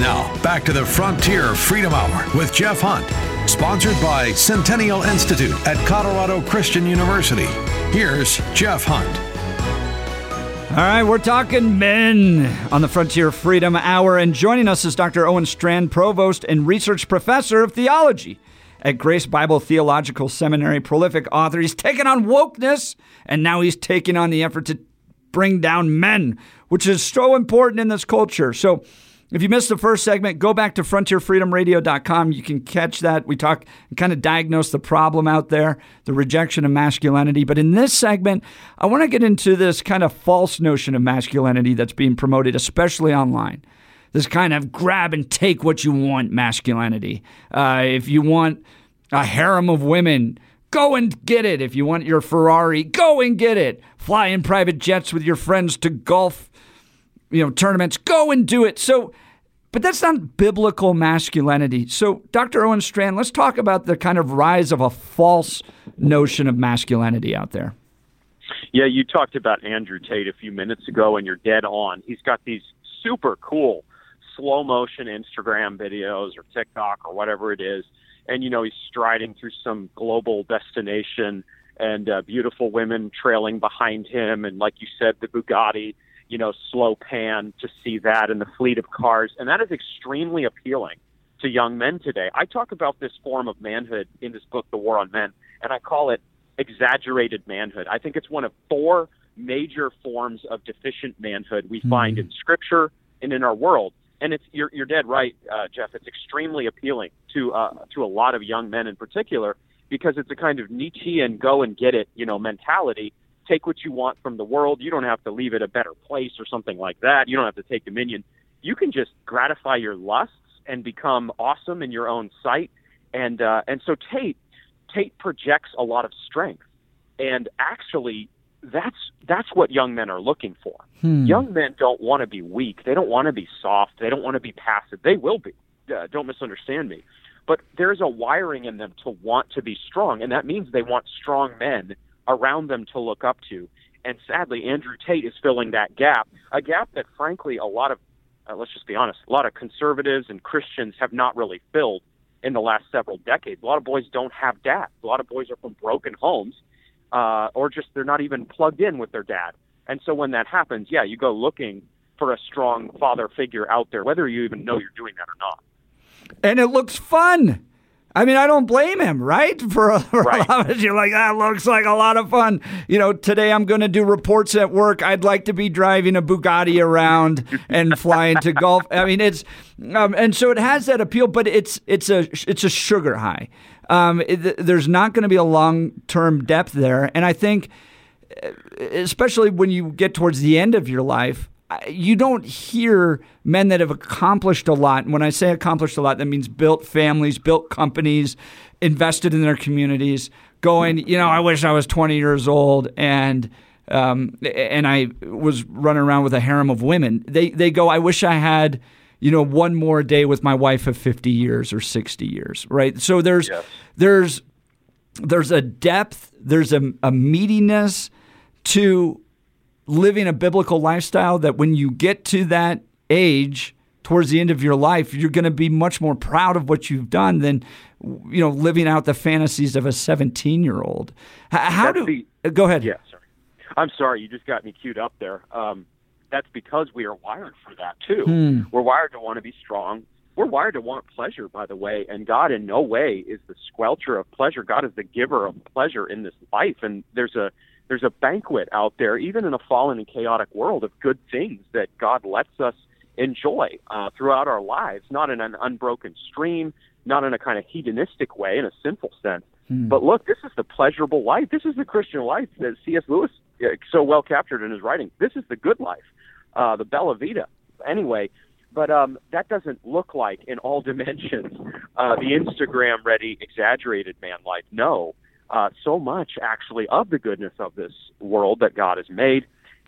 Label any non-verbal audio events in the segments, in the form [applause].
Now, back to the Frontier Freedom Hour with Jeff Hunt, sponsored by Centennial Institute at Colorado Christian University. Here's Jeff Hunt. All right, we're talking men on the Frontier Freedom Hour, and joining us is Dr. Owen Strachan, Provost and Research Professor of Theology at Grace Bible Theological Seminary, prolific author. He's taken on wokeness, and now he's taking on the effort to bring down men, which is so important in this culture. So, if you missed the first segment, go back to frontierfreedomradio.com. You can catch that. We talk and kind of diagnose the problem out there, the rejection of masculinity. But in this segment, I want to get into this kind of false notion of masculinity that's being promoted, especially online. This kind of grab and take what you want masculinity. Uh, if you want a harem of women, go and get it. If you want your Ferrari, go and get it. Fly in private jets with your friends to golf you know tournaments go and do it. So but that's not biblical masculinity. So dr owen Strachan, let's talk about the kind of rise of a false notion of masculinity out there. Yeah you talked about andrew tate a few minutes ago and you're dead on. He's got these super cool slow motion instagram videos or tiktok or whatever it is. And you know he's striding through some global destination and uh, beautiful women trailing behind him. And like you said the bugatti you know, slow pan to see that in the fleet of cars. And that is extremely appealing to young men today. I talk about this form of manhood in this book, The War on Men, and I call it exaggerated manhood. I think it's one of four major forms of deficient manhood we mm-hmm. find in Scripture and in our world. And it's you're, you're dead right, uh, Jeff. It's extremely appealing to uh, to a lot of young men in particular because it's a kind of Nietzschean go and get it, you know, mentality take what you want from the world. You don't have to leave it a better place or something like that. You don't have to take dominion. You can just gratify your lusts and become awesome in your own sight. And uh, and so Tate Tate projects a lot of strength, and actually that's that's what young men are looking for. Hmm. Young men don't want to be weak. They don't want to be soft. They don't want to be passive. They will be. Uh, don't misunderstand me. But there's a wiring in them to want to be strong, and that means they want strong men around them to look up to. And sadly, Andrew Tate is filling that gap, a gap that, frankly, a lot of, uh, let's just be honest, a lot of conservatives and Christians have not really filled in the last several decades. A lot of boys don't have dads. A lot of boys are from broken homes, uh, or just they're not even plugged in with their dad. And so when that happens, yeah, you go looking for a strong father figure out there, whether you even know you're doing that or not. And it looks fun. I mean, I don't blame him, right? [laughs] For, a, for right. a lot of it, you're like, that looks like a lot of fun. You know, today I'm going to do reports at work. I'd like to be driving a Bugatti around [laughs] and flying to golf. I mean, it's um, and so it has that appeal, but it's it's a it's a sugar high. Um, it, there's not going to be a long term depth there, and I think, especially when you get towards the end of your life, you don't hear men that have accomplished a lot. And when I say accomplished a lot, that means built families, built companies, invested in their communities, going, you know, I wish I was 20 years old and um, and I was running around with a harem of women. They they go, I wish I had, you know, one more day with my wife of 50 years or 60 years, right? So there's yes. there's there's a depth, there's a, a meatiness to living a biblical lifestyle that when you get to that age towards the end of your life you're going to be much more proud of what you've done than you know living out the fantasies of a 17 year old how do the, uh, go ahead. Yeah sorry. I'm sorry you just got me queued up there. Um, that's because we are wired for that too. Hmm. we're wired to want to be strong. We're wired to want pleasure by the way and god in no way is the squelcher of pleasure. God is the giver of pleasure in this life and there's a there's a banquet out there, even in a fallen and chaotic world, of good things that God lets us enjoy uh, throughout our lives, not in an unbroken stream, not in a kind of hedonistic way, in a sinful sense. Hmm. But look, this is the pleasurable life. This is the Christian life that C.S. Lewis uh, so well captured in his writing. This is the good life, uh, the Bella Vita. Anyway, but um, that doesn't look like in all [laughs] dimensions uh, the Instagram ready, exaggerated man life. No, uh, so much actually of the goodness of this world that God has made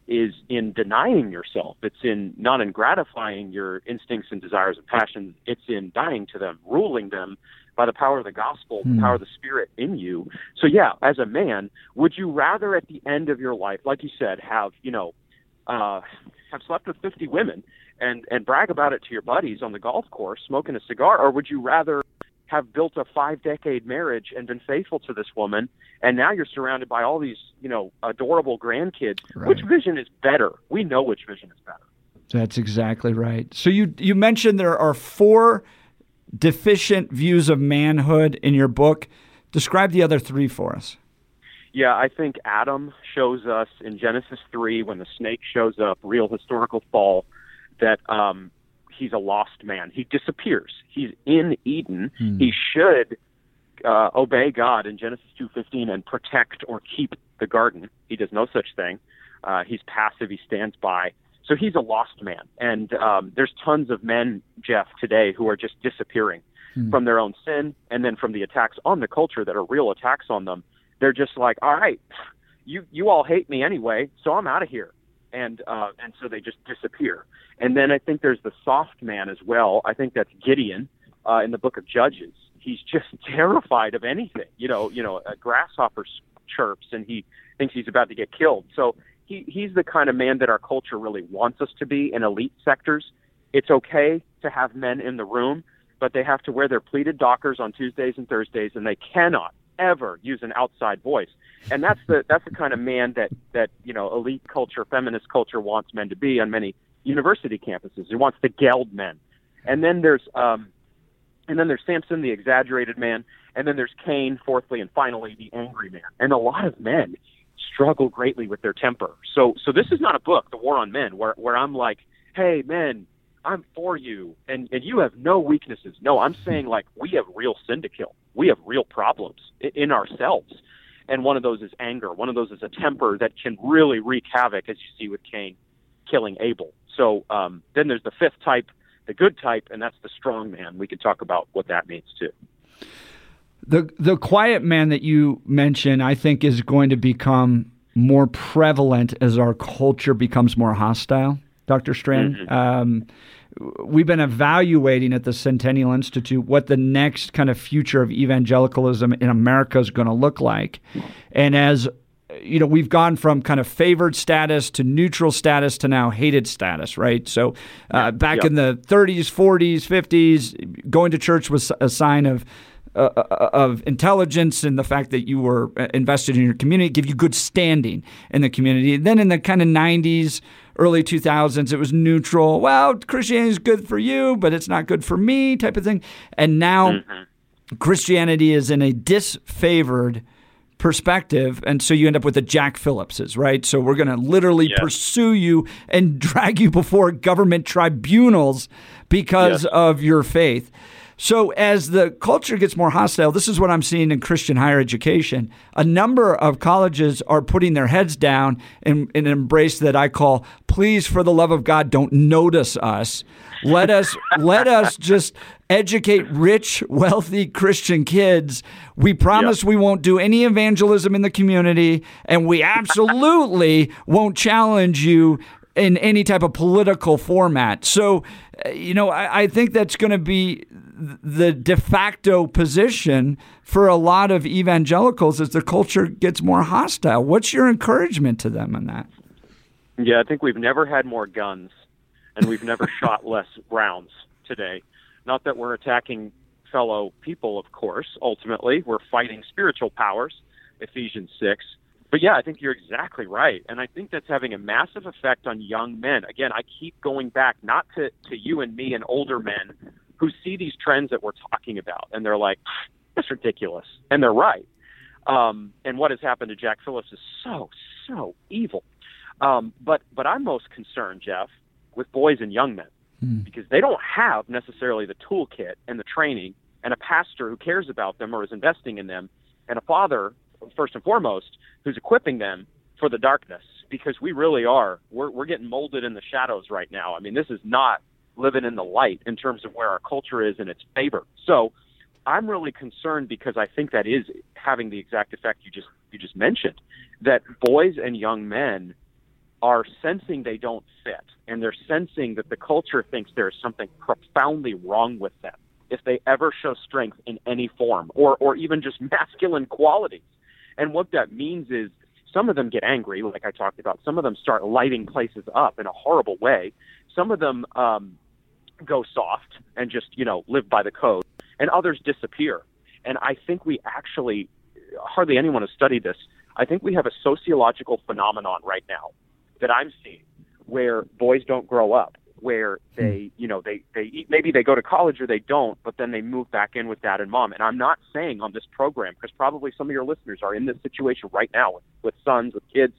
is in denying yourself. It's in not in gratifying your instincts and desires and passions. It's in dying to them, ruling them by the power of the gospel, mm. the power of the spirit in you. So yeah, as a man, would you rather at the end of your life, like you said, have, you know, uh, have slept with 50 women and and brag about it to your buddies on the golf course smoking a cigar or would you rather have built a five decade marriage and been faithful to this woman and now you're surrounded by all these you know adorable grandkids. Right. which vision is better? We know which vision is better. That's exactly right. So you you mentioned there are four deficient views of manhood in your book. Describe the other three for us. Yeah, I think Adam shows us in Genesis 3 when the snake shows up, real historical fall, that um, he's a lost man. He disappears. He's in Eden. Hmm. He should uh, obey God in Genesis 2:15 and protect or keep the garden. He does no such thing. Uh, he's passive. He stands by. So he's a lost man. And um, there's tons of men, Jeff, today who are just disappearing hmm. from their own sin and then from the attacks on the culture that are real attacks on them they're just like, all right, you you all hate me anyway, so I'm out of here, and uh, and so they just disappear. And then I think there's the soft man as well. I think that's Gideon uh, in the Book of Judges. He's [laughs] just terrified of anything. You know, you know, a grasshopper chirps and he thinks he's about to get killed. So he he's the kind of man that our culture really wants us to be in elite sectors. It's okay to have men in the room, but they have to wear their pleated dockers on Tuesdays and Thursdays, and they cannot ever use an outside voice. And that's the that's the kind of man that that you know elite culture, feminist culture wants men to be on many university campuses. He wants the geld men. And then there's um, and then there's Samson, the exaggerated man, and then there's Cain, fourthly, and finally the angry man. And a lot of men struggle greatly with their temper. So so this is not a book, The War on Men, where where I'm like, hey men, I'm for you and, and you have no weaknesses. No, I'm saying like we have real sin to kill. We have real problems in ourselves. And one of those is anger. One of those is a temper that can really wreak havoc, as you see with Cain killing Abel. So um, then there's the fifth type, the good type, and that's the strong man. We can talk about what that means too. The the quiet man that you mentioned, I think, is going to become more prevalent as our culture becomes more hostile. Dr. Strachan. Mm-hmm. Um, we've been evaluating at the Centennial Institute what the next kind of future of evangelicalism in America is going to look like. And as you know, we've gone from kind of favored status to neutral status to now hated status, right? So, uh, back yeah. in the 30s, 40s, 50s, going to church was a sign of uh, uh, of intelligence and the fact that you were uh, invested in your community give you good standing in the community. Then in the kind of 90s, early 2000s, it was neutral. Well, Christianity is good for you, but it's not good for me, type of thing. And now mm-hmm. Christianity is in a disfavored perspective. And so you end up with the Jack Phillipses, right? So we're going to literally yes. pursue you and [laughs] drag you before government tribunals because yes. of your faith. So, as the culture gets more hostile, this is what I'm seeing in Christian higher education. A number of colleges are putting their heads down in, in an embrace that I call, please, for the love of God, don't notice us. Let us [laughs] let us just educate rich, wealthy Christian kids. We promise yep. we won't do any evangelism in the community, and we absolutely [laughs] won't challenge you in any type of political format. So, uh, you know, I, I think that's going to be the de facto position for a lot of evangelicals as the culture gets more hostile. What's your encouragement to them on that? Yeah, I think we've never had more guns and we've never [laughs] shot less rounds today. Not that we're attacking fellow people, of course, ultimately. We're fighting spiritual powers, Ephesians 6 but yeah, I think you're exactly right. And I think that's having a massive effect on young men. Again, I keep going back not to, to you and me and older men who see these trends that we're talking about and they're like, that's ridiculous. And they're right. Um, and what has happened to Jack Phillips is so, so evil. Um, but, but I'm most concerned, Jeff, with boys and young men hmm. because they don't have necessarily the toolkit and the training and a pastor who cares about them or is investing in them and a father first and foremost, who's equipping them for the darkness because we really are. We're, we're getting molded in the shadows right now. I mean, this is not living in the light in terms of where our culture is in its favor. So I'm really concerned because I think that is having the exact effect you just you just mentioned that boys and young men are sensing they don't fit and they're sensing that the culture thinks there is something profoundly wrong with them if they ever show strength in any form or or even just [laughs] masculine qualities and what that means is Some of them get angry, like I talked about. Some of them start lighting places up in a horrible way. Some of them um, go soft and just, you know, live by the code, and others disappear. And I think we actually, hardly anyone has studied this. I think we have a sociological phenomenon right now that I'm seeing where boys don't grow up where hmm. they, you know, they they maybe they go to college or they don't, but then they move back in with dad and mom. And I'm not saying on this program because probably some of your listeners are in this situation right now with, with sons, with kids.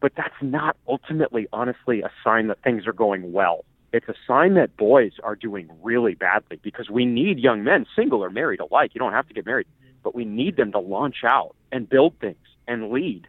But that's not ultimately, honestly, a sign that things are going well. It's a sign that boys are doing really badly because we need young men, single or married alike. You don't have to get married, but we need them to launch out and build things and lead.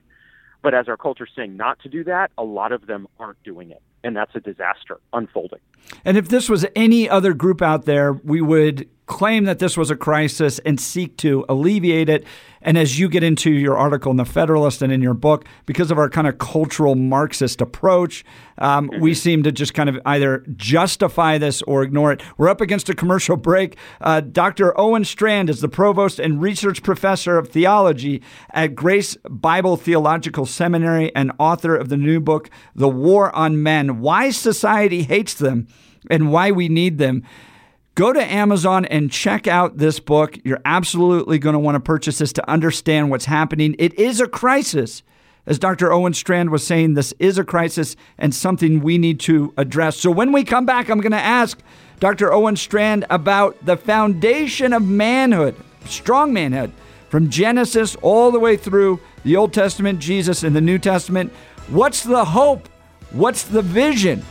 But as our culture is saying not to do that, a lot of them aren't doing it and that's a disaster unfolding. And if this was any other group out there, we would claim that this was a crisis and seek to alleviate it. And as you get into your article in the Federalist and in your book, because of our kind of cultural Marxist approach, um, mm-hmm. we seem to just kind of either justify this or ignore it. We're up against a commercial break. Uh, Dr. Owen Strachan is the provost and research professor of theology at Grace Bible Theological Seminary and author of the new book, The War on Men Why Society Hates Them and Why We Need Them. Go to Amazon and check out this book. You're absolutely going to want to purchase this to understand what's happening. It is a crisis. As Dr. Owen Strachan was saying, this is a crisis and something we need to address. So when we come back, I'm going to ask Dr. Owen Strachan about the foundation of manhood, strong manhood, from Genesis all the way through the Old Testament, Jesus, and the New Testament. What's the hope? What's the vision?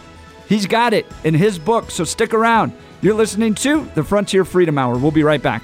He's got it in his book, so stick around. You're listening to the Frontier Freedom Hour. We'll be right back.